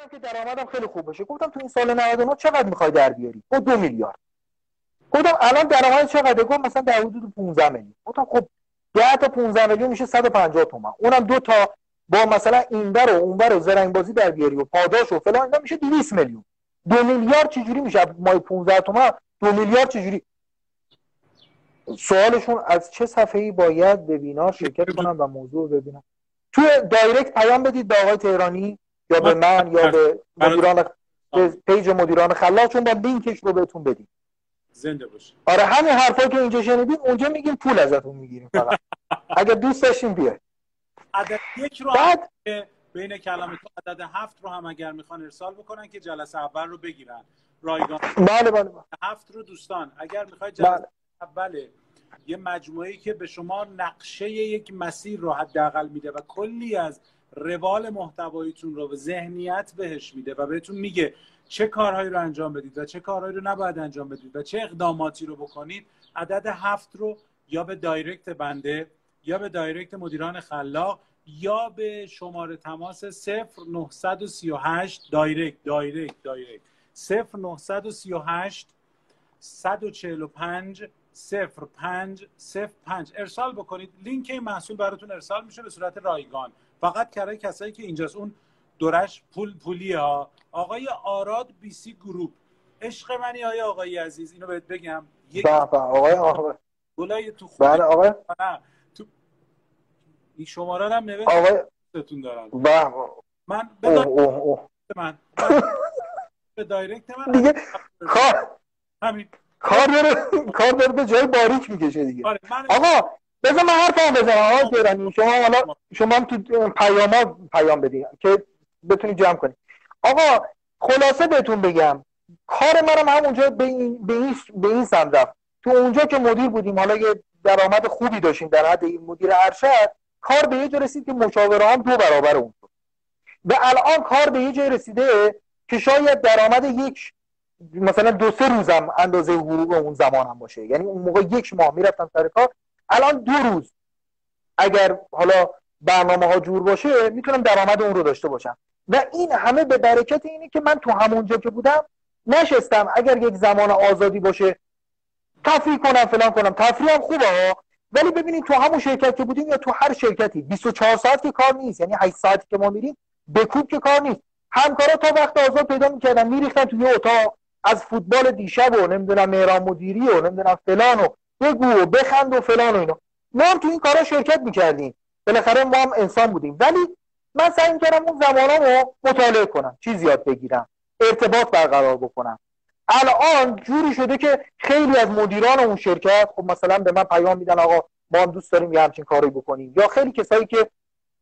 داشتم که درآمدم خیلی خوب بشه گفتم تو این سال 99 چقدر می‌خوای در بیاری؟ گفت دو میلیارد. گفتم الان درآمد چقدره؟ گفت مثلا در حدود 15 میلیون. گفتم خب 10 تا 15 میلیون میشه 150 تومن اونم دو تا با مثلا این بر و اون بر و زرنگ بازی در بیاری و پاداش و فلان اینا میشه 200 میلیون. دو میلیارد چجوری میشه؟ مای 15 تومن دو میلیارد چجوری؟ سوالشون از چه صفحه‌ای باید وبینار شرکت کنم و موضوع ببینم. تو direct پیام بدید به آقای تهرانی. یا به من یا به مدیران page مدیران خلاق چون با لینکش رو بهتون بدیم. زنده باشه آره همین حرفایی که اینجا شنیدیم اونجا میگیم پول ازتون می‌گیریم فقط. اگر دوست داشتیم بیاید. عدد یک رو بعد بین کلمه تو عدد هفت رو هم اگر می‌خوان ارسال بکنن که جلسه اول رو بگیرن. رایگان بله بله, بله. هفت رو دوستان. اگر می‌خواید جلسه بله. اول یه مجموعه که به شما نقشه یک مسیر رو حداقل میده و کلی از روال محتواییتون رو به ذهنیت بهش میده و بهتون میگه چه کارهایی رو انجام بدید و چه کارهایی رو نباید انجام بدید و چه اقداماتی رو بکنید عدد هفت رو یا به direct بنده یا به direct مدیران خلاق یا به شماره تماس 0938 direct direct direct. 0938 145 05 05 ارسال بکنید. لینک این محصول براتون ارسال میشه به صورت رایگان. فقط کرای کسایی که اینجاست. اون دورش پول پولی ها. آقای آراد بی سی گروپ. عشق منی آیا آقای عزیز. اینو بهت بگم. یک آقای آقای گلای تو خود بله آقای تو این شماره هم نوشت. آقای تون دارم بله. من به من. به دایرکت من دیگه کار همین. کار داره کار داره به جای باریک می‌کشه دیگه. آره آقا بذار من حرفم بزنم آقا تهرانی. شما حالا شما هم تو پیاما پیام بدید که بتونید جمع کنید آقا خلاصه بهتون بگم کار منم به این به این به این سمت رفت. تو اونجا که مدیر بودیم حالا یه درآمد خوبی داشتیم در حد این مدیر ارشد کار به یه جا رسید که مشاوره هم دو برابر اون به الان کار به یه جای رسیده که شاید درآمد یک مثلا دو سه روزم اندازه حقوق اون زمان هم باشه. یعنی اون موقع یک ماه می‌رفتم سر کار الان دو روز اگر حالا برنامه ها جور باشه می‌تونم درآمد اون رو داشته باشم. و این همه به برکت اینه که من تو همونجا که بودم نشستم. اگر یک زمان آزادی باشه تفریح کنم فلان کنم. تفریح هم خوبه ولی ببینید تو همون شرکت که بودیم یا تو هر شرکتی 24 ساعت که کار نیست. یعنی 8 ساعتی که ما میریم بکوب که کار نیست. همکارا تا وقت آزاد پیدا می‌کردن میریختن توی اتاق. از فوتبال دیشب و نمی‌دونم مهران مدیری و نمی‌دونم فلان و بگو و بخند و فلان و اینا. ما هم تو این کارا شرکت می‌کردیم. بالاخره ما هم انسان بودیم. ولی من سعی کردم اون زمانامو مطالعه کنم چیز یاد بگیرم ارتباط برقرار بکنم. الان جوری شده که خیلی از مدیران اون شرکت خب مثلا به من پیام میدن آقا ما هم دوست داریم یه همچین کاری بکنیم. یا خیلی کسایی که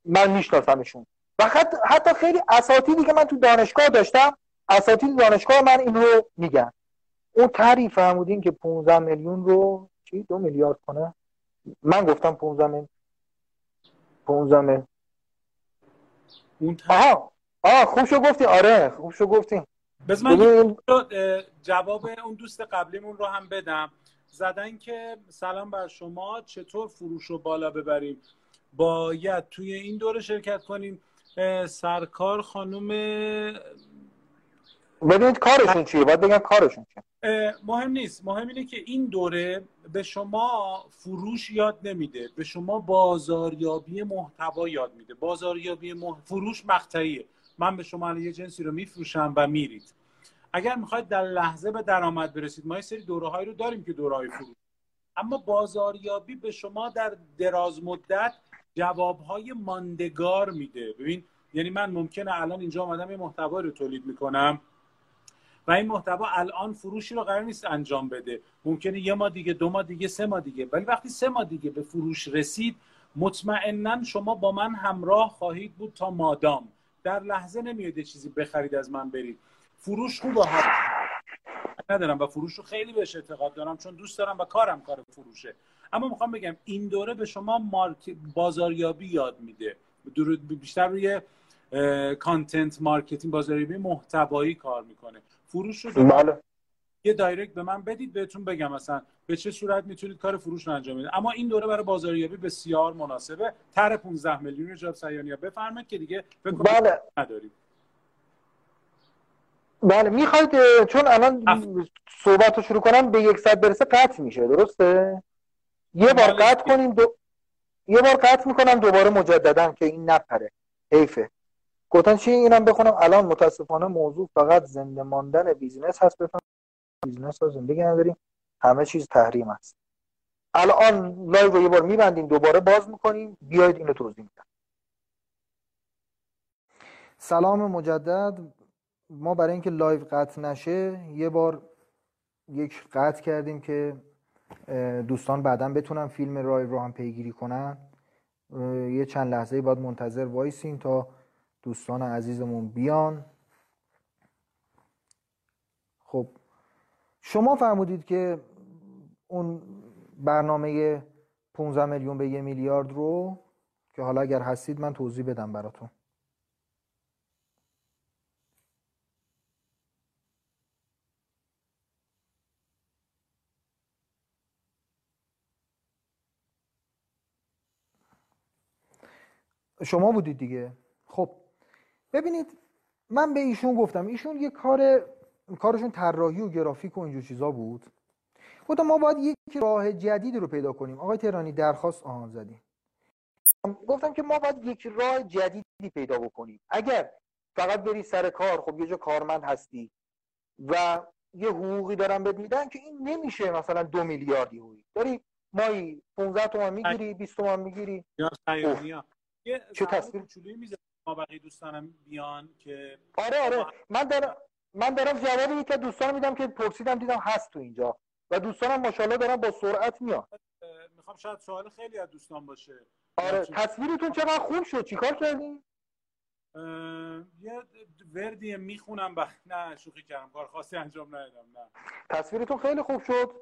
من میشناسمشون. و حتی خیلی اساتیدی که من تو دانشگاه داشتم اساتید دانشگاه من این رو میگن. اون تعریف فرمودین که 15 میلیون رو چی؟ دو میلیارد کنه من گفتم 15 میلیون 15 میلیون اون آها آه خوب شو گفتی آره خوب شو گفتی. بس من جواب اون دوست قبلیمون رو هم بدم. زدن که سلام بر شما چطور فروش رو بالا ببریم؟ باید توی این دوره شرکت کنیم. سرکار خانم ببینید کارشون چیه باید بگم کارشون چیه. مهم نیست. مهم اینه که این دوره به شما فروش یاد نمیده. به شما بازاریابی محتوا یاد میده. بازاریابی مح... فروش مقطعیه. من به شما یه جنسی رو میفروشم و میرید. اگر می‌خواید در لحظه به درآمد برسید ما یه سری دوره هایی رو داریم که دوره های فروش. اما بازاریابی به شما در دراز مدت جوابهای ماندگار میده. ببین یعنی من ممکنه الان اینجا آمدم یه محتوا رو تولید می‌کنم. و این محتوا الان فروشی رو قرار نیست انجام بده. ممکنه یه ما دیگه دو ماه دیگه سه ماه دیگه. ولی وقتی سه ماه دیگه به فروش رسید مطمئنا شما با من همراه خواهید بود تا مادام. در لحظه نمیاد چیزی بخرید از من برید. فروش خوبه ها ندارم و فروش رو خیلی بهش اعتقاد دارم چون دوست دارم و کارم کار فروشه. اما می‌خوام بگم این دوره به شما مارک بازاریابی یاد میده. بیشتر روی کانتنت مارکتینگ بازاریابی محتوایی کار می‌کنه. فروش رو بله. یه دایرکت به من بدید بهتون بگم مثلا به چه صورت می‌تونید کار فروش رو انجام بدید. اما این دوره برای بازاریابی بسیار مناسبه. تر 15 میلیون جاب سیانی بفرمایید که دیگه بله. نداریم. بله می‌خواید چون الان صحبت رو شروع کنم به یک ساعت برسه قطع میشه. درسته؟ یه بار بله. قطع کنیم دو... یه بار قطع می‌کنم دوباره مجددا که این نپره. حیفه. گفتن چی اینم بخونم؟ الان متاسفانه موضوع فقط زنده ماندن business هست بفهم business رو زندگی نداریم. همه چیز تحریم است. الان live رو یه بار میبندیم دوباره باز می‌کنیم بیاید اینو توضیح میدم. سلام مجدد. ما برای اینکه live قطع نشه یه بار یک قطع کردیم که دوستان بعدا بتونن فیلم live رو هم پیگیری کنن. یه چند لحظه باید منتظر وایسیم تا دوستان عزیزمون بیان. خب شما فرمودید که اون برنامه 15 میلیون به یه میلیارد رو که حالا اگر هستید من توضیح بدم براتون. شما بودید دیگه. خب ببینید من به ایشون گفتم ایشون یه کار کارشون طراحی و گرافیک و اینجور چیزا بود. گفتم ما باید یک راه جدیدی رو پیدا کنیم. آقای تهرانی درخواست آهان زدیم. گفتم که ما باید یک راه جدیدی پیدا بکنیم. اگر فقط بری سر کار خب یه جا کارمند هستی و یه حقوقی دارن بهت میدن که این نمیشه مثلا دو میلیاردی حقوقی. داری مایی 15 تومن می‌گیری 20 تومن می‌گیری. یا یه چه تصویر؟ کوچولویی می‌ذارم ما بقیه دوستانم بیان که آره آره. من دارم من دارم جواب از دوستان میدم که پرسیدم دیدم هست تو اینجا. و دوستانم ماشاءالله دارن با سرعت میاد می‌خوام شاید سوال خیلی از دوستان باشه. آره. تصویرتون چقدر خوب شد؟ چیکار کردین؟ یه وردی می‌خونم بخ... نه شوخی کردم. کار خاصی انجام ندادم نه. تصویرتون خیلی خوب شد.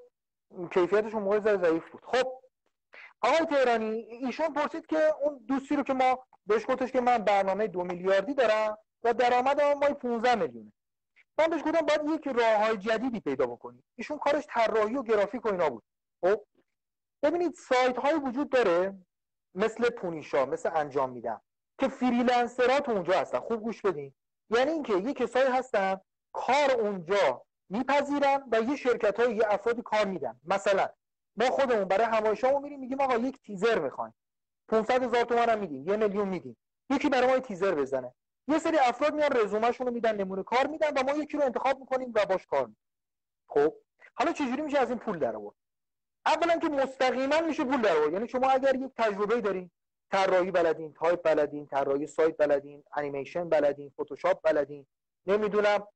کیفیتش اون موقع ضعیف بود. خب آقای تهرانی ایشون پرسید که اون دوستی رو که ما بهش گفتش که من برنامه دو میلیاردی دارم و درآمد مای 15 میلیونه. من بهش گفتم باید یک راه های جدیدی پیدا بکنی. ایشون کارش طراحی و گرافیک و اینا بود. خب ببینید سایت های وجود داره مثل پونیشا مثل انجام میدم که فریلنسرها تو اونجا هستن. خوب گوش بدین. یعنی اینکه یه کسایی هستن کار اونجا میپذیرن و یه شرکت های یه افرادی کار میدن. مثلا ما خودمون برای همایشامون میریم میگیم آقا یک تیزر می‌خوایم. 500 هزار تومان هم میدیم یه میلیون میدیم. یکی برای ما تیزر بزنه. یه سری افراد میان رزومهشون رو میدن نمونه کار میدن و ما یکی رو انتخاب می‌کنیم و باش کار می‌کنیم. خب حالا چجوری میشه از این پول در آورد اولا که مستقیما میشه پول در آورد یعنی شما اگر یک تجربه دارین طراحی بلدین تایپ بلدین طراحی سایت بلدین انیمیشن بلدین فتوشاپ بلدین نمی‌دونم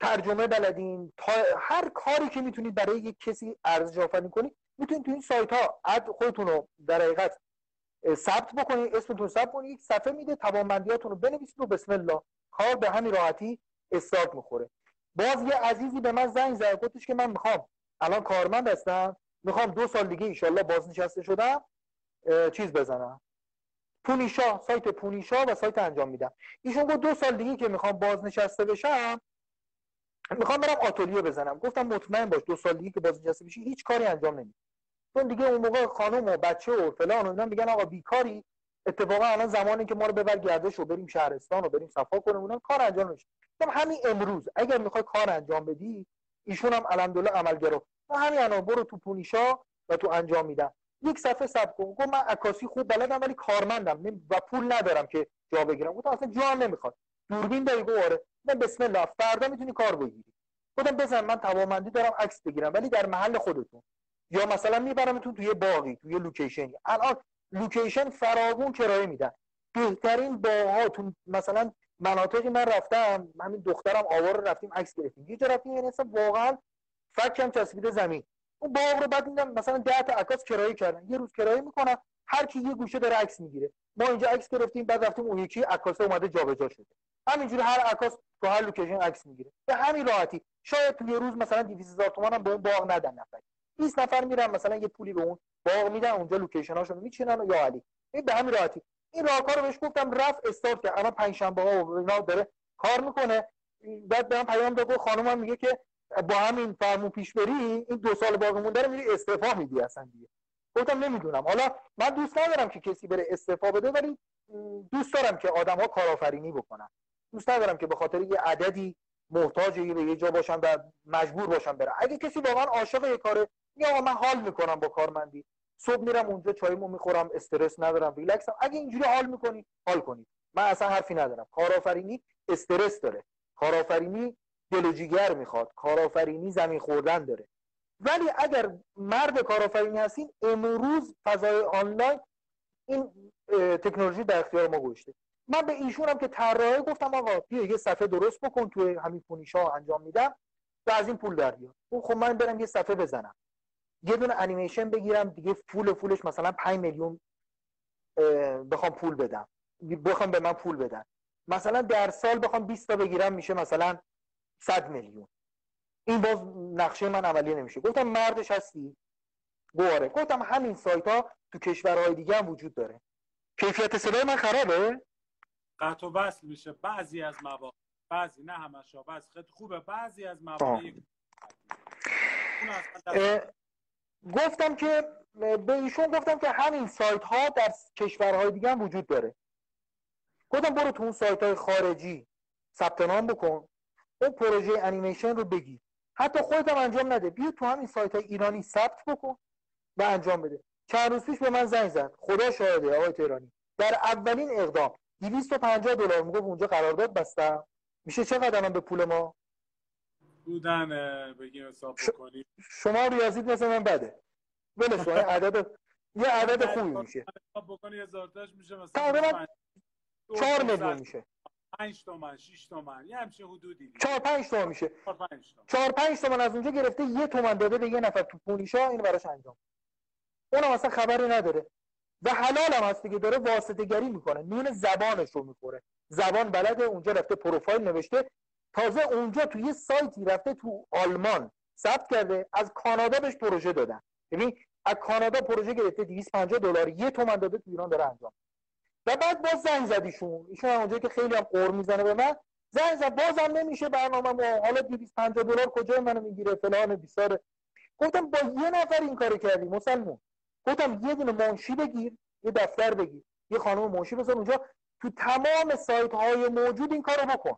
ترجمه بلدین تا هر کاری که می‌تونید برای یک کسی ارزش آفرین کنید می‌تونید تو این سایت ها ad خودتون رو در حقیقت ثبت بکنید اسمتون ثبت کنید یک صفحه میده توانمندیاتون رو بنویسید و بسم الله. کار به همین راحتی استارت می‌خوره. باز یه عزیزی به من زنگ زد گفتش که من می‌خوام. الان کارمند هستم. می‌خوام دو سال دیگه ایشالله بازنشسته شدم. چیز بزنم. پونیشا سایت پونیشا و سایت انجام میدم. ایشون گفت دو سال دیگه که می‌خوام بازنشسته بشم می‌خوام برم آتلیه بزنم. گفتم مطمئن باش دو سال دیگه که بازنشسته بشی هیچ کاری انجام نمیدی. چون دیگه اون موقع خانم و بچه و فلان و میگن آقا بیکاری. اتفاقا الان زمانی که ما رو ببر گردش و بریم شهرستان و بریم صفا کنیم اونم کار انجام نمیشه. همین امروز اگر می‌خوای کار انجام بدی ایشون هم الحمدلله عملگرا و همین الان برو تو پونیشا و تو انجام میدم یک صفحه ثبت کن. گفت من عکاسی خوب بلدم ولی کارمندم. و پول ندارم که جا بگیرم. گفتم اصلا جا نمی‌خواد. دوربین داری گفت آره. من بسم الله. فردا می‌تونی کار بگیری. گفتم بزن من توانمندی دارم عکس بگیرم ولی در محل خودتون. یا مثلا میبرمتون توی باقی توی location ی الان location فراوون کرایه میدن. بهترین باغ‌ها تو مثلا مناطقی من رفتم همین دخترم آوار رفتیم عکس گرفتیم. یه جا رفتیم یعنی اصلا واقعا فکم چسبیده زمین. اون باغ رو بعد میدم مثلا 10 تا عکاس کرایه کردن. یه روز کرایه می‌کنن هر کی یه گوشه داره عکس می‌گیره. ما اینجا عکس گرفتیم بعد رفتیم اون یکی عکاس اومده جابجا شده. همینجوری هر عکاس تو هر location عکس می‌گیره. به همین راحتی. شاید تو یه روز مثلا 200 هزار تومان هم به اون باغ ندن نفر. 20 نفر میرن مثلا یه پولی به اون باغ میدن اونجا لوکیشن هاشون میچینن یا علی. این به همین راحتی. این راهکار رو بهش گفتم رفت استارت کرد. الان پنج شنبه ها و اینا داره کار می‌کنه. بعد به من پیام داد خانمم میگه که با همین فرمون پیش بری این دو سال باقی مونده رو میری استعفا میدی اصلا دیگه. گفتم نمی‌دونم. حالا من دوست ندارم که کسی بره استعفا بده ولی دوست دارم که آدم ها کارآفرینی بکنن. دوست ندارم که به خاطر یه عددی محتاج به یه جا باشم و مجبور باشم برم اگه کسی واقعا عاشق یه کاره یا من حال می‌کنم با کارمندی. صبح میرم اونجا چایمو می‌خورم استرس ندارم ریلکسم اگه اینجوری حال می‌کنی حال کنی. من اصلا حرفی ندارم. کارآفرینی استرس داره. کارآفرینی دل و جیگر می‌خواد. کارآفرینی زمین خوردن داره. ولی اگر مرد کارآفرینی هستین امروز فضای آنلاین این تکنولوژی در اختیار ما گذاشته. من به ایشونم که طراحی گفتم آقا بیا یه صفحه درست بکن توی همین فونیشا انجام میدم و از این پول در بیار. خب من برم یه صفحه بزنم. یه دونه انیمیشن بگیرم دیگه فول فولش مثلا 5 میلیون بخوام پول بدم. بخوام به من پول بدن. مثلا در سال بخوام 20 تا بگیرم میشه مثلا 100 میلیون. این باز نقشه من عملی نمیشه. گفتم مردش هستی؟ گواره گفتم همین سایت ها تو کشورهای دیگه هم وجود داره. کیفیت صدای من خرابه؟ قطع و وصل میشه. بعضی از مواقع بعضی نه همش بعضی خیلی خوبه. بعضی از مواقع گفتم که به ایشون گفتم که همین سایت ها در کشورهای دیگه هم وجود داره. گفتم برو تو اون سایت های خارجی ثبت نام بکن. اون پروژه انیمیشن رو بگیر. حتی خودت هم انجام نده. بیا تو همین سایت های ایرانی ثبت بکن و انجام بده. چند روز پیش به من زنگ زد. خدا شاهده آقای تهرانی. در اولین اقدام. 250 دلار. می‌گفت اونجا قرارداد بستم. میشه چقدر به پول ما؟ بودن بگیم حساب بکنیم. شما ریاضیت مثل من بده. ولش کن عدد یه عدد خوبی میشه. بکنی هزار تاش میشه مثلا 4 میلیون میشه. 5 تومن 6 تومن. یه همچین حدودی 4 5 تومن میشه. 4 5 تومن. 4 5 تومن از اونجا گرفته یه تومن داده به یه نفر تو پونیشا اینو براش انجام. اونم اصلا خبری نداره. و حلال هم هست دیگه داره واسطه گری می‌کنه. نون زبانش رو می‌خوره. زبان بلده اونجا رفته پروفایل نوشته. تازه اونجا تو یه سایتی رفته تو آلمان ثبت کرده از کانادا بهش پروژه دادن. ببین از کانادا پروژه گرفته 250 دلار یه تومن داده تو ایران داره انجام و بعد باز زنگ زدیشون ایشون اونجا که خیلی هم قور می‌زنه به من. زنگ زد بازم نمیشه برنامه ما. حالا 250 دلار کجای منو می‌گیره؟ فلان بیساره. گفتم با یه نفر این کارو کردی مسلمون. گفتم یه دونه منشی بگیر یه دفتر بگیر. یه خانم منشی بذار اونجا. تو تمام سایت های موجود این کارو بکن.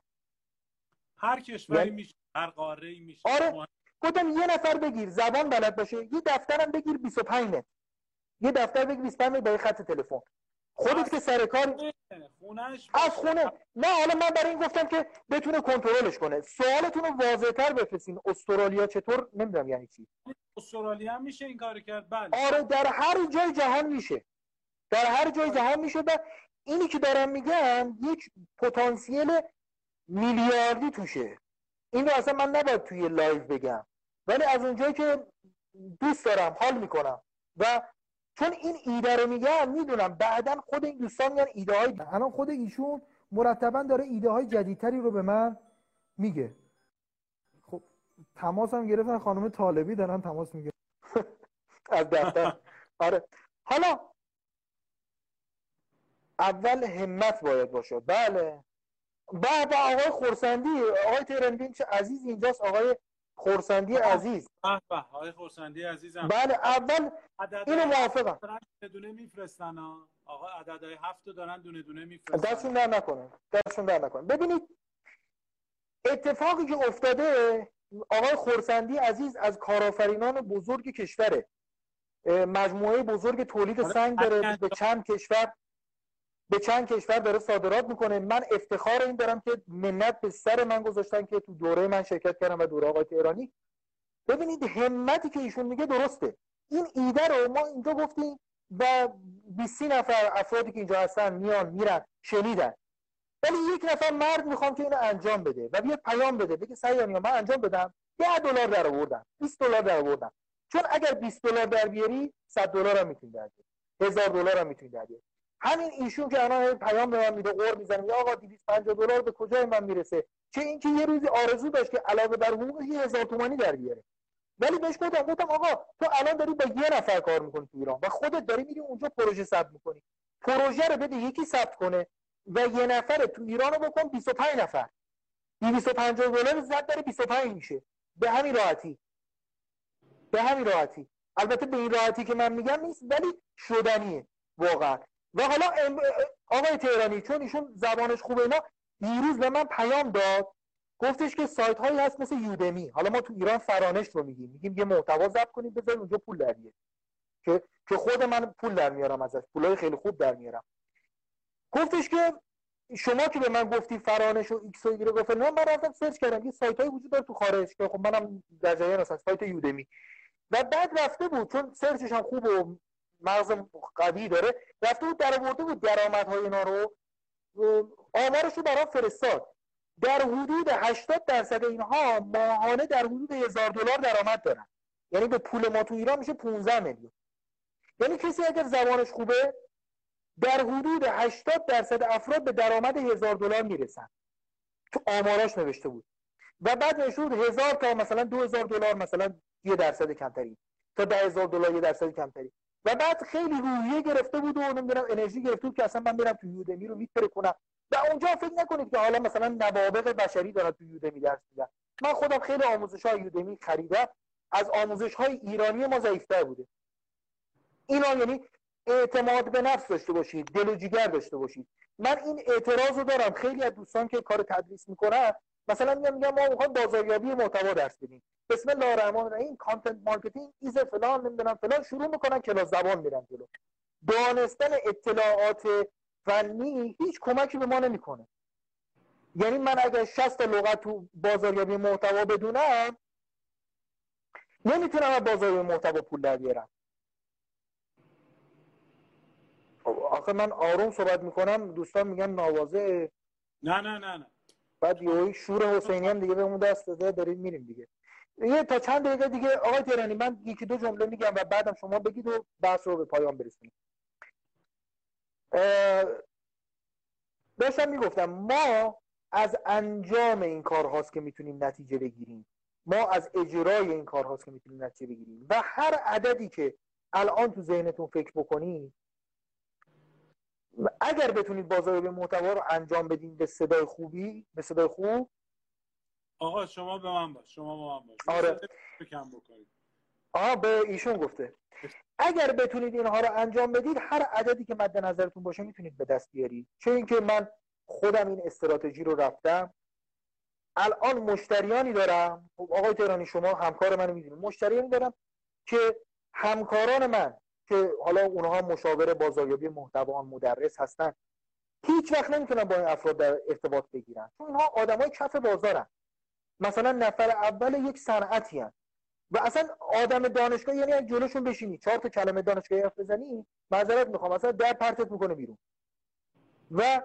هر کشوری یعنی... میشه هر قاره میشه. آره. گفتم یه نفر بگیر زبان بلد باشه. یه دفترم بگیر 25 متر یه دفتر بگیر 25 متر با خط تلفن. خودت که سر کار از خونه. نه حالا من برای این گفتم که بتونه کنترلش کنه. سوالتون رو واضح‌تر بفرستین. استرالیا چطور؟ نمی‌دونم یعنی چی. استرالیا هم میشه این کار کرد؟ بله. آره در هر جای جهان میشه. در هر جای جهان میشه و اینی که دارم میگم یک پتانسیل میلیاردی توشه. این رو اصلا من نباید توی live بگم. ولی از اونجایی که دوست دارم حال می‌کنم. و چون این ایده رو میگم می‌دونم. بعدا خود این دوستان میگن ایده های الان خود ایشون مرتبا داره ایده های جدیدتری رو به من میگه. خب تماس هم گرفتن خانم طالبی دارن تماس میگه از دفتر. آره. حالا اول همت باید باشه. بله. بعد آقای خورسندی آقای تهرانی چه عزیز اینجاست؟ آقای خورسندی عزیز. به آقای خورسندی عزیزم. بله اول اینو موافقم. دونه میفرستن آقا عددهای هفت دارن دونه دونه میفرستن. دستشون در نکنه. دستشون در نکنه. ببینید اتفاقی که افتاده آقای خورسندی عزیز از کارآفرینان بزرگ کشوره. مجموعه بزرگ تولید سنگ داره به چند کشور به چند کشور داره صادرات می‌کنه. من افتخار این دارم که منت به سر من گذاشتن که تو دوره من شرکت کردم و دوره آقای تهرانی. ببینید همتی که ایشون میگه درسته. این ایده رو ما اینجا گفتیم و 20 نفر افرادی که اینجا هستن میان میرن شنیدن. ولی یک نفر مرد می‌خوام که اینو انجام بده و بیاد پیام بده. بگه سیانی من انجام بدم. 10 دلار در آوردم. 20 دلار در آوردم. چون اگر 20 دلار در بیاری 100 دلار هم می‌تونی در بیاری. 1000 دلار هم می‌تونی در بیاری. همین ایشون که الان پیام به من میده قور می‌زنه یا آقا 250 دلار به کجای من می‌رسه؟ چه اینکه یه روزی آرزو داشت که علاوه بر حقوق یه هزار تومانی در بیاره. ولی بهش گفتم گفتم آقا تو الان داری با یه نفر کار می‌کنی تو ایران و خودت داری میری اونجا پروژه ثبت می‌کنی. پروژه رو بده یکی ثبت کنه و یه نفر تو ایران رو بکن 25 نفر. 250 دلار زد داره 25 میشه. به همین راحتی. به همین راحتی. البته به این راحتی که من میگم نیست ولی شدنیه. واقعا. و حالا آقای تهرانی چون ایشون زبانش خوبه اینا دیروز به من پیام داد گفتش که سایت هایی هست مثل Udemy. حالا ما تو ایران فرانش رو میگیم. میگیم یه محتوا ضبط کنید بذارید اونجا پول در که که خود من پول در میارم ازش. پولای خیلی خوب در میارم. گفتش که شما که به من گفتی فرانش و ایکس و ایگرگ گفت نه من رفتم search کردم. یه سایت هایی وجود داره تو خارج که خب منم در جریان هستم سایت Udemy. و بعد رفته بود چون search ش هم خوب و مغز قوی داره. رفته بود در آورده بود درآمدهای اینا رو. آمارش رو برام فرستاد. در حدود 80 درصد اینها ماهانه در حدود هزار دلار درآمد دارن. یعنی به پول ما تو ایران میشه 15 میلیون. یعنی کسی اگر زبانش خوبه در حدود 80 درصد افراد به درآمد هزار دلار می‌رسن. تو آماراش نوشته بود. و بعد نشود هزار تا مثلا دو هزار دلار مثلا یه درصد کمتری. تا ده دلار یه درصد کمتری. و بعد خیلی روحیه گرفته بود و نمی‌دونم انرژی گرفته بود که اصلا من برم تو یودمی رو میتره کنم و اونجا فکر نکنید که حالا مثلا نوابق بشری دارن تو یودمی درس میدن. من خودم خیلی آموزش های یودمی خریدم. از آموزش های ایرانی ما ضعیفتر بوده. اینا یعنی اعتماد به نفس داشته باشید دل و جیگر داشته باشید. من این اعتراض رو دارم. خیلی از دوستان که کار تدریس می‌کنن مثلا میگم میگم ما می‌خوایم بازاریابی محتوا درس بدیم. بسم الله الرحمن الرحیم. content marketing is فلان نمی‌دونم فلان. شروع می‌کنن کلاس زبان میرن جلو. دانستن اطلاعات فنی هیچ کمکی به ما نمی‌کنه. یعنی من اگر 60 تا لغت تو بازاریابی محتوا بدونم نمی‌تونم از بازاریابی محتوا پول در بیارم. خب، آخه من آروم صحبت می‌کنم. دوستان میگن نوازه نه نه نه نه. بعد یه شور حسینی هم دیگه به اون دست داده داریم میریم دیگه. یه تا چند دقیقه دیگه آقای تهرانی من یکی دو جمله میگم و بعدم شما بگید و بحث رو به پایان برسونید داشتم می‌گفتم ما از انجام این کار هاست که می‌تونیم نتیجه بگیریم. ما از اجرای این کار هاست که می‌تونیم نتیجه بگیریم. و هر عددی که الان تو ذهنتون فکر بکنید اگر بتونید بازاریابی محتوا رو انجام بدین به صدای خوبی به صدای خوب. آقا شما به من باش شما به من باش. آره. کم بکنید. آها به ایشون گفته. اگر بتونید اینها رو انجام بدید هر عددی که مد نظرتون باشه می‌تونید به دست بیارید. چه اینکه من خودم این استراتژی رو رفتم. الان مشتریانی دارم. خب آقای تهرانی شما همکار منو می‌دونید. مشتریانی دارم که همکاران من که حالا اونها مشاور بازاریابی محتوا مدرس هستن هیچ وقت نمی‌تونن با این افراد در ارتباط بگیرن. چون اینها آدمای کف بازارن. مثلا نفر اول یک صنعتی. و اصلا آدم دانشگاه یعنی اگه جلوشون بشینی چهار تا کلمه دانشگاهی حرف بزنی معذرت می‌خوام اصلا در پرتت می‌کنه بیرون. و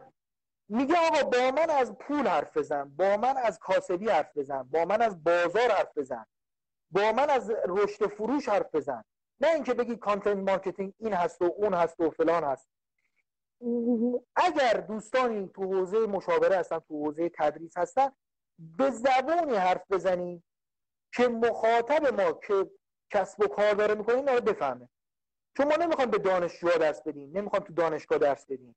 میگه آقا با من از پول حرف بزن با من از کاسبی حرف بزن با من از بازار حرف بزن با من از رشد فروش حرف بزن. نه اینکه بگی content marketing این هست و اون هست و فلان هست. اگر دوستانی تو حوزه مشاوره هستن تو حوزه تدریس هستن به زبانی حرف بزنیم که مخاطب ما که کسب و کار داره می‌کنه اینا بفهمه. چون ما نمی‌خوایم به دانشجو درس بدیم نمی‌خوایم تو دانشگاه درس بدیم.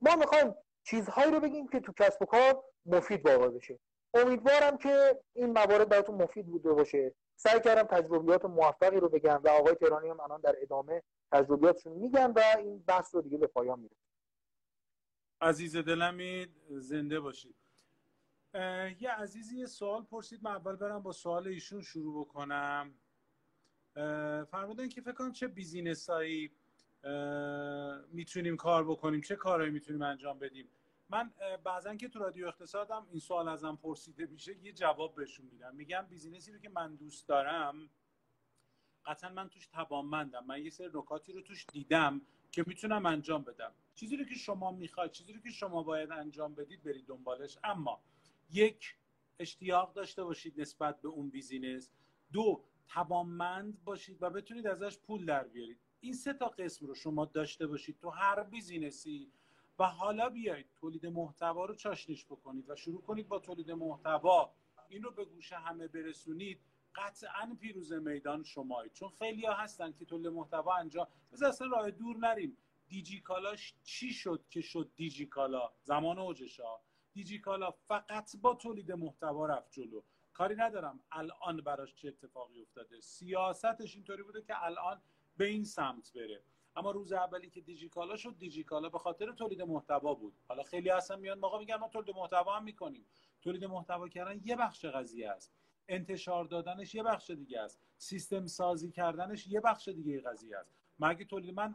ما می‌خوایم چیزهایی رو بگیم که تو کسب و کار مفید واقع بشه. امیدوارم که این موارد براتون مفید بوده باشه. سعی کردم تجربیات موفقی رو بگم و آقای تهرانی هم الان در ادامه تجربیاتشون میگم و این بحث رو دیگه به پایان می‌رسه عزیز دلمی زنده باشید. یه عزیزی یه سوال پرسید. من اول برم با سوال ایشون شروع بکنم. فرمودن که فکر کنم چه بیزینسایی می‌تونیم کار بکنیم چه کارهایی می‌تونیم انجام بدیم. من بعضا که تو رادیو اقتصادم این سوال ازم پرسیده میشه یه جواب بهشون میدم. میگم business ی رو که من دوست دارم قطعا من توش توانمندم. من یه سری نکاتی رو توش دیدم که می‌تونم انجام بدم. چیزی رو که شما می‌خواید چیزی رو که شما باید انجام بدید برید دنبالش. اما یک اشتیاق داشته باشید نسبت به اون business. دو توانمند باشید و بتونید ازش پول در بیارید. این سه تا قسم رو شما داشته باشید. تو هر business ی و حالا بیایید تولید محتوا رو چاشنیش بکنید و شروع کنید با تولید محتوا. این رو به گوش همه برسونید. قطعا پیروز میدان شمایید. چون خیلی ها هستن که تولید محتوا انجام بذار اصلا راه دور نریم. دیجی کالاش چی شد که شد دیجی کالا؟ زمان اوجش ها دیجی کالا فقط با تولید محتوا رفت جلو. کاری ندارم الان براش چه اتفاقی افتاده. سیاستش اینطوری بوده که الان به این سمت بره. اما روز اولی که دیجیکالا شد دیجیکالا به خاطر تولید محتوا بود. حالا خیلی اصلا میان موقع میگن ما تولید محتوا هم می‌کنیم. تولید محتوا کردن یه بخش قضیه است. انتشار دادنش یه بخش دیگه است. سیستم سازی کردنش یه بخش دیگه قضیه است. مگه تولید من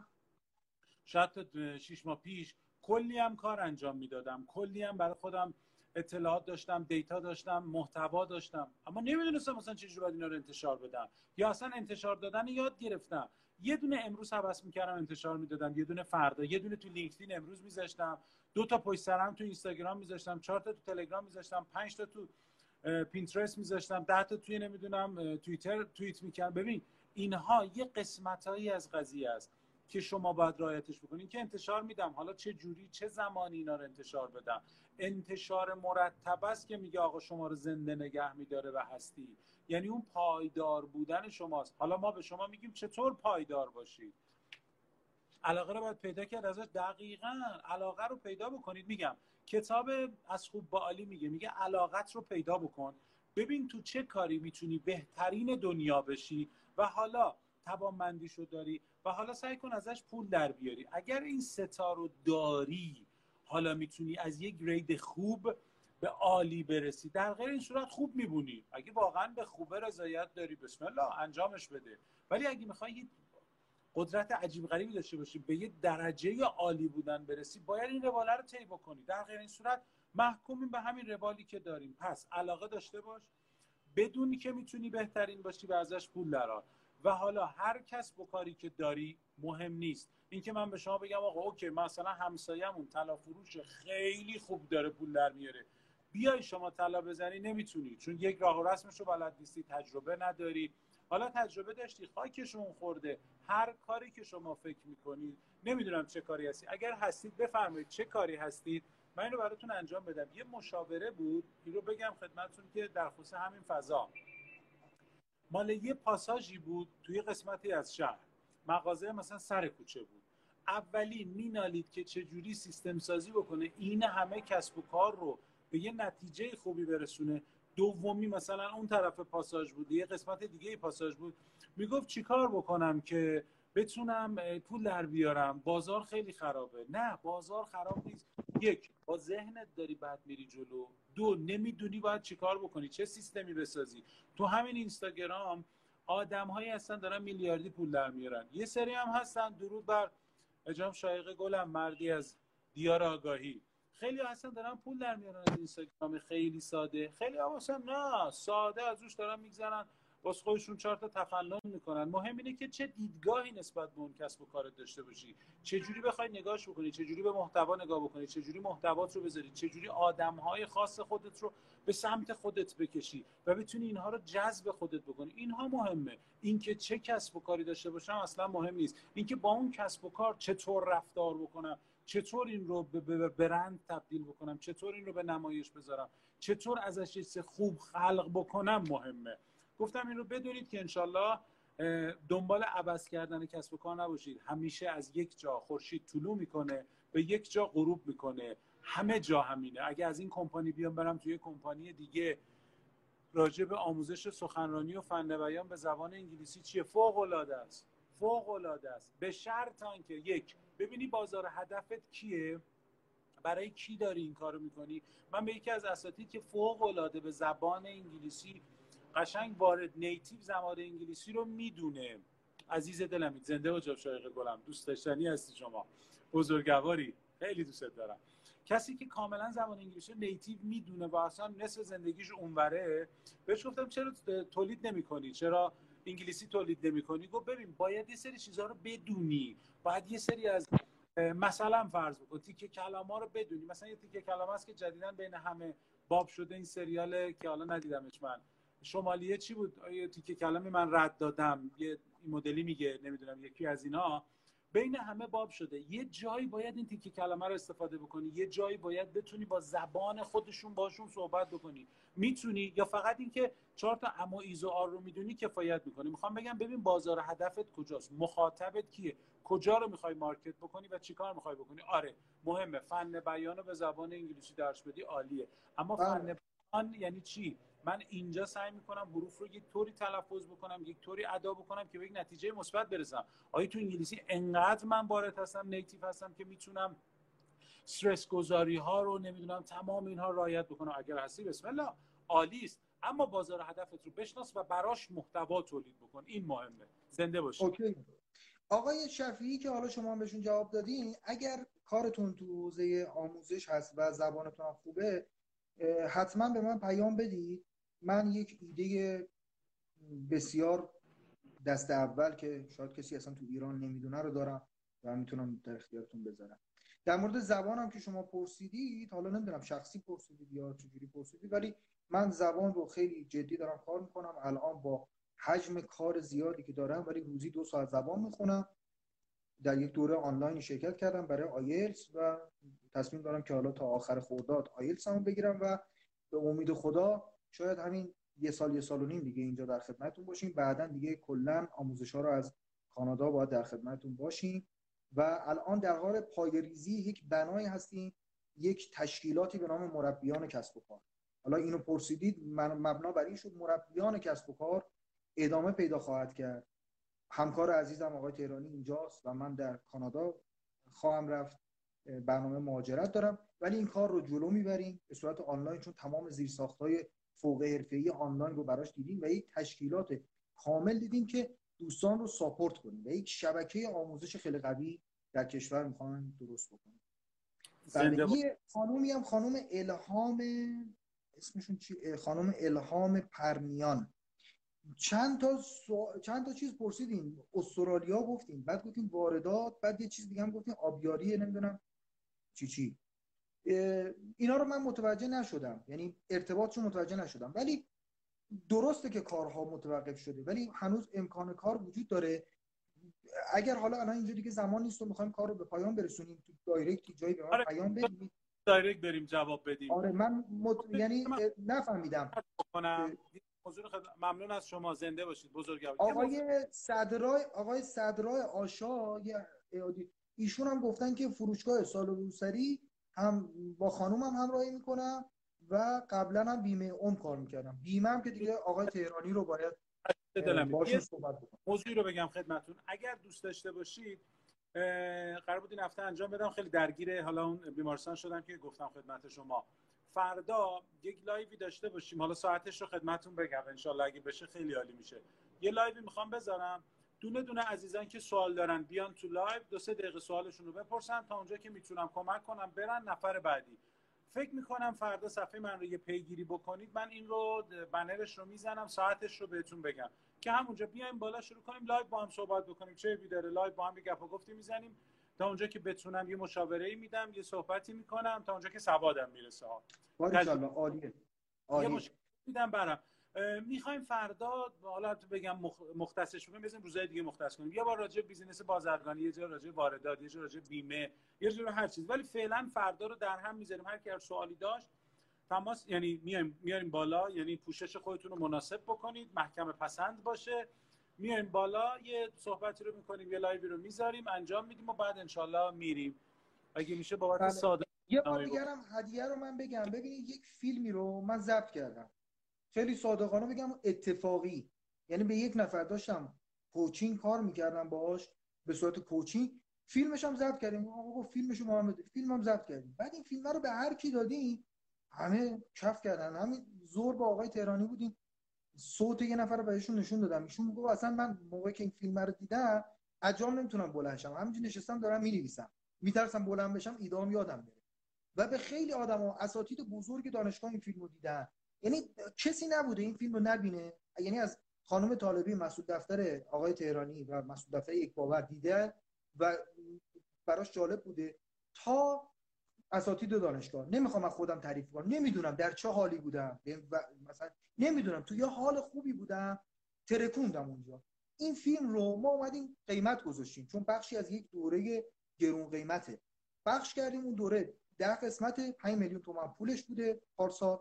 شاید تا شیش ماه پیش کلی هم کار انجام می‌دادم. کلی هم برای خودم اطلاعات داشتم دیتا داشتم محتوا داشتم. اما نمی‌دونستم مثلا چجوری باید اینا رو انتشار بدم. یا اصلا انتشار دادن یاد گرفتم. یه دونه امروز حواس می‌کردم انتشار می‌دادم. یه دونه فردا یه دونه تو لینکدین امروز میذاشتم. دو تا پشت سرم تو اینستاگرام میذاشتم چهار تا تو تلگرام میذاشتم پنج تا تو پینترست میذاشتم ده تا توی نمی‌دونم توییتر توییت می‌کردم. ببین اینها یه قسمتهایی از قضیه است که شما باید رایتش بکنین. که انتشار میدم حالا چه جوری چه زمانی اینا رو انتشار بدم؟ انتشار مرتب است که میگه آقا شما رو زنده نگه میداره و هستی. یعنی اون پایدار بودن شماست. حالا ما به شما میگیم چطور پایدار باشید؟ علاقه رو باید پیدا کرد ازش. دقیقا علاقه رو پیدا بکنید. میگم کتاب از خوب با عالی میگه. میگه علاقت رو پیدا بکن. ببین تو چه کاری می‌تونی بهترین دنیا بشی و حالا توانمندیشو داری و حالا سعی کن ازش پول در بیاری. اگر این ستا رو داری حالا می‌تونی از یک گرید خوب به عالی برسی. در غیر این صورت خوب میبونی اگه واقعا به خوبه رضایت داری بسم الله انجامش بده. ولی اگه می‌خوای قدرت عجیب غریبی داشته باشی به یه درجه عالی بودن برسی باید این رواله رو طی بکنی. در غیر این صورت محکومیم به همین روالی که داریم. پس علاقه داشته باش. بدونی که می‌تونی بهترین باشی و ازش پول درار و حالا هر کس با کاری که داری مهم نیست. اینکه من به شما بگم آقا اوکی مثلا همسایه‌مون طلا فروش خیلی خوب داره پول در میاره. بیای شما طلا بزنی نمی‌تونی. چون یک راه و رسمش رو بلد نیستی تجربه نداری. حالا تجربه داشتی خاکشون خورده. هر کاری که شما فکر می‌کنید نمی‌دونم چه کاری هستی. اگر هستید بفرمایید چه کاری هستید من اینو براتون انجام بدم. یه مشاوره بود. این بگم خدمتتون که در خصوص همین فضا. مال یه پاساژی بود توی قسمتی از شهر. مغازه مثلا سر کوچه بود. اولی مینالید که چجوری سیستم سازی بکنه. این همه کسب و کار رو به یه نتیجه خوبی برسونه. دومی مثلا اون طرف پاساژ بود یه قسمت دیگه پاساژ بود. می‌گفت چیکار بکنم که بتونم پول در بیارم؟ بازار خیلی خرابه. نه بازار خراب نیست. یک با ذهنت داری بعد میری جلو. دو نمی‌دونی باید چیکار بکنی چه سیستمی بسازی. تو همین اینستاگرام آدم هایی هستن دارن میلیاردی پول در میارن. یه سری هم هستن. درود بر اجام شایقه گلم مردی از دیار آگاهی. خیلی هستن دارن پول در میارن از اینستاگرام خیلی ساده. خیلی هم نه ساده از روش دارن میگذرن. باز خودشون چهار تا تفنن می‌کنن. مهم اینه که چه دیدگاهی نسبت به اون کسب و کارت داشته باشی. چه جوری بخوای نگاهش بکنی؟ چه جوری به محتوا نگاه بکنی؟ چه جوری محتوات رو بذاری؟ چه جوری آدمهای خاص خودت رو به سمت خودت بکشی و بتونی اینها رو جذب خودت بکنی؟ اینها مهمه. اینکه چه کسب و کاری داشته باشم اصلا مهم نیست. اینکه با اون کسب و کار چطور رفتار بکنم. چطور این رو به برند تبدیل بکنم؟ چطور این رو به نمایش بذارم؟ چطور ازش خوب خلق بکنم مهمه. گفتم این رو بدونید که انشالله دنبال عوض کردن کسب و کار نباشید. همیشه از یک جا خورشید طلوع می‌کنه به یک جا غروب می‌کنه. همه جا همینه. اگه از این کمپانی بیام برم توی کمپانی دیگه. راجع به آموزش سخنرانی و فن بیان به زبان انگلیسی چیه؟ فوق العاده است. فوق العاده است. به شرط که یک ببینی بازار هدفت کیه؟ برای کی داری این کارو می‌کنی؟ من به یکی از اساتید که فوق العاده به زبان انگلیسی قشنگ وارد نیتیو زبان انگلیسی رو می‌دونه. عزیز دلم زنده و جاب شایق گلم. دوست داشتنی هستی شما. بزرگواری. خیلی دوست دارم. کسی که کاملا زبان انگلیسی رو نیتیو می‌دونه و اصلا نصف زندگیش اونوره بهش گفتم چرا تولید نمی‌کنی؟ چرا انگلیسی تولید نمی‌کنی گفت ببین باید یه سری چیزها رو بدونی. باید یه سری از مثلا فرض بکن تیکه کلام رو بدونی. مثلا یه تیکه کلام هست که جدیدا بین همه باب شده این سریال که حالا ندیدمش من. شمالیه چی بود؟ یه تیکه کلامی من رد دادم؟ یه این مدلی میگه نمی‌دونم یکی از اینا. بین همه باب شده. یه جایی باید این تیکه کلمه رو استفاده بکنی. یه جایی باید بتونی با زبان خودشون باشون صحبت بکنی. می‌تونی یا فقط اینکه چهار تا اما ایزو آر رو می‌دونی کفایت می‌کنی. می‌خوام بگم ببین بازار هدفت کجاست. مخاطبت کیه؟ کجا رو می‌خوای مارکت بکنی و چیکار می‌خوای بکنی؟ آره مهمه. فن بیان رو به زبان انگلیسی درس بدی عالیه. اما بله. فن بیان یعنی چی؟ من اینجا سعی می‌کنم حروف رو یک طوری تلفظ بکنم یک طوری ادا بکنم که به یک نتیجه مثبت برسم. آیا تو انگلیسی انقدر من وارد هستم نیتیو هستم که می‌تونم استرس گذاری ها رو نمی‌دونم تمام اینها رعایت بکنه اگر هستی بسم الله. عالی است. اما بازار هدفت رو بشناس و براش محتوا تولید بکن. این مهمه. زنده باشی. اوکی. آقای شفیعی که حالا شما بهشون جواب دادین اگر کارتون تو حوزه آموزش هست و زبانتون خوبه حتما به من پیام بدید. من یک ایده بسیار دست اول که شاید کسی اصلا تو ایران نمی‌دونه رو دارم و می‌تونم در اختیارتون بذارم. در مورد زبانم که شما پرسیدید حالا نمی‌دونم شخصی پرسیدید یا چجوری پرسیدید ولی من زبان رو خیلی جدی دارم کار می‌کنم. الان با حجم کار زیادی که دارم ولی روزی دو ساعت زبان می‌خونم. در یک دوره آنلاین شرکت کردم برای آیلتس و تصمیم دارم که حالا تا آخر خرداد آیلتس هم بگیرم و به امید خدا شاید همین یه سال یه سال و نیم دیگه اینجا در خدمتتون باشیم. بعدا دیگه کلا آموزش ها رو از کانادا باید در خدمتتون باشیم. و الان در حال پایریزی یک بنایی هستیم یک تشکیلاتی به نام مربیان کسب و کار. حالا اینو پرسیدید من مبنا بر این شد مربیان کسب و کار ادامه پیدا خواهد کرد. همکار عزیزم آقای تهرانی اینجاست و من در کانادا خواهم رفت. برنامه مهاجرت دارم. ولی این کار رو جلو می‌بریم. به صورت آنلاین چون تمام زیرساختهای فوق حرفه‌ای آنلاین رو براش دیدیم و یک تشکیلات کامل دیدیم که دوستان رو ساپورت کنیم و یک شبکه آموزش خیلی قوی در کشور می‌خوان درست بکنیم بله یه خانومی هم خانوم الهام اسمشون چی؟ خانم الهام پرمیان چند تا چند تا چیز پرسیدیم استرالیا گفتیم بعد گفتیم واردات بعد یه چیز دیگه هم گفتیم آبیاری نمی‌دونم چی چی. اینا رو من متوجه نشدم. یعنی ارتباطشو متوجه نشدم. ولی درسته که کارها متوقف شده. ولی هنوز امکان کار وجود داره. اگر حالا الان اینجا دیگه زمان نیست و می‌خوایم کار رو به پایان برسونیم تو دایرکت جایی به من آره. پیام بدید دایرکت بریم جواب بدیم. آره من مت... یعنی نفهمیدم. حضور خد... ممنون از شما. زنده باشید. بزرگ آقای صدرای آقای صدرای آشا ایشون هم گفتن که فروشگاه سال روسری هم با خانومم هم همراهی می‌کنم و قبلا هم بیمه اون کار می‌کردم. بیمه هم که دیگه آقای تهرانی رو باید باشون صحبت بکنم موضوعی رو بگم خدمتون اگر دوست داشته باشید قرار بود این هفته انجام بدم. خیلی درگیر حالا اون بیمارستان شدم که گفتم خدمت شما. فردا یک live ی داشته باشیم. حالا ساعتش رو خدمتون بگم. انشالله اگه بشه خیلی عالی میشه. یه live ی می‌خوام بذارم. دونه دونه عزیزان که سوال دارن بیان تو live دو سه دقیقه سوالشون رو بپرسن تا اونجا که می‌تونم کمک کنم برن نفر بعدی. فکر می‌کنم فردا صفحه من رو یه پیگیری بکنید. من این رو بنرش رو می‌زنم ساعتش رو بهتون بگم. که همونجا بیایم بالا شروع کنیم live با هم صحبت بکنیم. چه بیداره live با هم گپ و گفتی می‌زنیم تا اونجا که بتونم یه مشاوره ای میدم یه صحبتی می‌کنم تا اونجا که سوادم می‌رسه. ها عالیه. عالیه. میدم برم. می‌خوایم فردا حالا بگم مختصش بکنیم بزنیم روزهای دیگه مختص کنیم. یه بار راجع business بازرگانی یه جا راجع واردات یه جا راجع بیمه یه جا هر چیز. ولی فعلا فردا رو در هم می‌ذاریم. هر کی هر سوالی داشت تماس یعنی میایم میاریم بالا یعنی پوشش خودتون رو مناسب بکنید محکم پسند باشه. میایم بالا یه صحبتی رو می‌کنیم یه لایوی رو می‌ذاریم انجام میدیم و بعد انشالله میریم. اگه میشه بابت بله. ساده یه بار دیگرم هدیه رو من بگم. ببینید یک فیلمی رو من ضبط کردم. خیلی صادقانه بگم اتفاقی. یعنی به یک نفر داشتم کوچینگ کار می‌کردم باهاش به صورت کوچینگ. فیلمش هم ضبط کردیم. آقا فیلمش محمد فیلم هم ضبط کردیم. بعد این فیلم رو به هر کی دادیم همه کف کردن. همین زور با آقای تهرانی بودیم. صوت یه نفر رو بهشون نشون دادم. ایشون میگه اصلا من موقعی که این فیلم رو دیدم اجام نمی‌تونم بلند شم. همینجوری نشستم دارم می‌نویسم. میترسم بلند بشم ایدام یادم بره. و به خیلی آدما اساتید بزرگ دانشگاه این فیلم رو دیدن. یعنی کسی نبوده این فیلم رو نبینه. یعنی از خانم طالبی مسعود دفتر آقای تهرانی و مسعود دفتر یک باور دیده و براش جالب بوده تا اساتید دانشگاه. نمی‌خوام از خودم تعریف کنم. نمی‌دونم در چه حالی بودم. مثلا نمی‌دونم. تو یه حال خوبی بودم ترکوندم اونجا. این فیلم رو ما اومدیم قیمت گذاشتیم. چون بخشی از یک دوره گرون قیمته. بخش کردیم اون دوره. ده قسمت 5 میلیون تومان پولش بوده. پارسال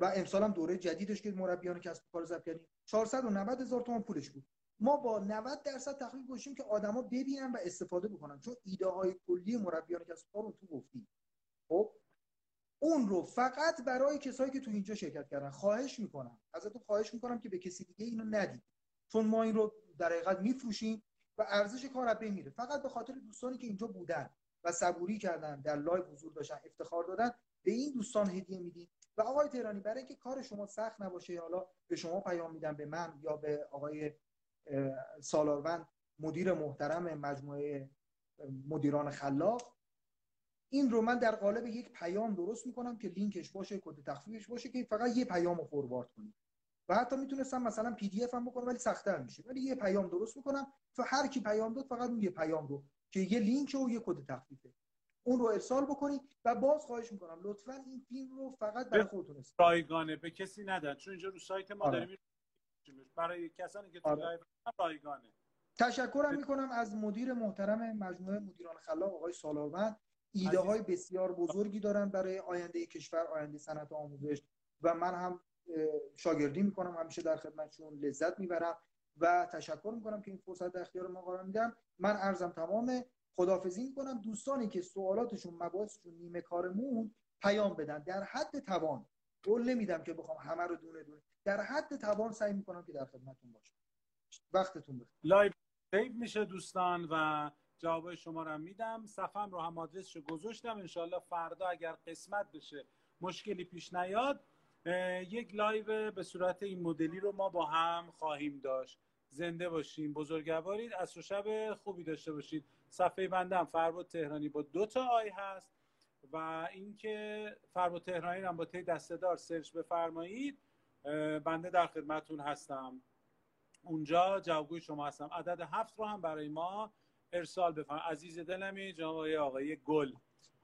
و امسال هم دوره جدیدش که مربیان کسب کار ضبط کردیم. 490 هزار تومان پولش بود. ما با 90 درصد تخفیف گذاشتیم که آدما ببینن و استفاده بکنن. چون ایده های کلی مربیان کسب کار رو تو گفتیم. خب اون رو فقط برای کسایی که تو اینجا شرکت کردن. خواهش می‌کنم. ازتون خواهش می‌کنم که به کسی دیگه اینو ندید. چون ما این رو در حقیقت میفروشیم و ارزش کار بین میره. فقط به خاطر دوستانی که اینجا بودن و صبوری کردن در live حضور داشتن افتخار دادن به این دوستان هدیه میدیم. و آقای تهرانی برای اینکه کار شما سخت نباشه حالا به شما پیام میدم به من یا به آقای سالاروند مدیر محترم مجموعه مدیران خلاق این رو من در قالب یک پیام درست می‌کنم که لینکش باشه کد تخفیفش باشه که فقط یه پیام رو forward کنید. و حتی می‌تونستم مثلا PDF هم بکنم ولی سختتر میشه. ولی یه پیام درست می‌کنم و هر کی پیام داد فقط اون یه پیام رو که یه لینک و یه کد تخفیفه. اون رو ارسال بکنید و باز خواهش می‌کنم لطفا این فیلم رو فقط برای خودتون استفاده رایگانه به کسی ندن. چون اینجا رو سایت ما آره. داریم برای کسانی که تو آره. رایگانه. تشکرم می‌کنم از مدیر محترم مجموعه مدیران خلاق آقای سالاروند ایده های بسیار بزرگی دارن برای آینده کشور آینده صنعت آموزش. و من هم شاگردی می‌کنم. همیشه در خدمتشون لذت می‌برم. و تشکر می‌کنم که این فرصت در اختیار ما قرار میدم من عرضم تمام خدافظی می‌کنم. دوستانی که سوالاتشون مباحثشون نیمه کارمون پیام بدن. در حد توان قول نمیدم که بخوام همه رو دونه دونه. در حد توان سعی می‌کنم که در خدمتتون باشم. وقتتون بخیر. live save میشه دوستان و جواب شما رو میدم. صفحم رو هم آدرسش رو گذاشتم. انشالله فردا اگر قسمت بشه مشکلی پیش نیاد یک لایو به صورت این مدلی رو ما با هم خواهیم داشت. زنده باشیم بزرگوارید. از شب خوبی داشته باشید. صفحه بندم فرباد تهرانی با دو تا آی هست و اینکه فرباد تهرانی هم با تی دستدار سرچ بفرمایید بنده در خدمتون هستم. اونجا جوابگوی شما هستم. عدد هفت رو هم برای ما ارسال بفرمایید. عزیز دلمی جناب آقای گل.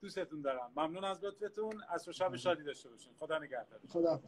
دوستتون دارم. ممنون از لطفتون. از شب شادی داشته باشین. خدا نگهدار. خدا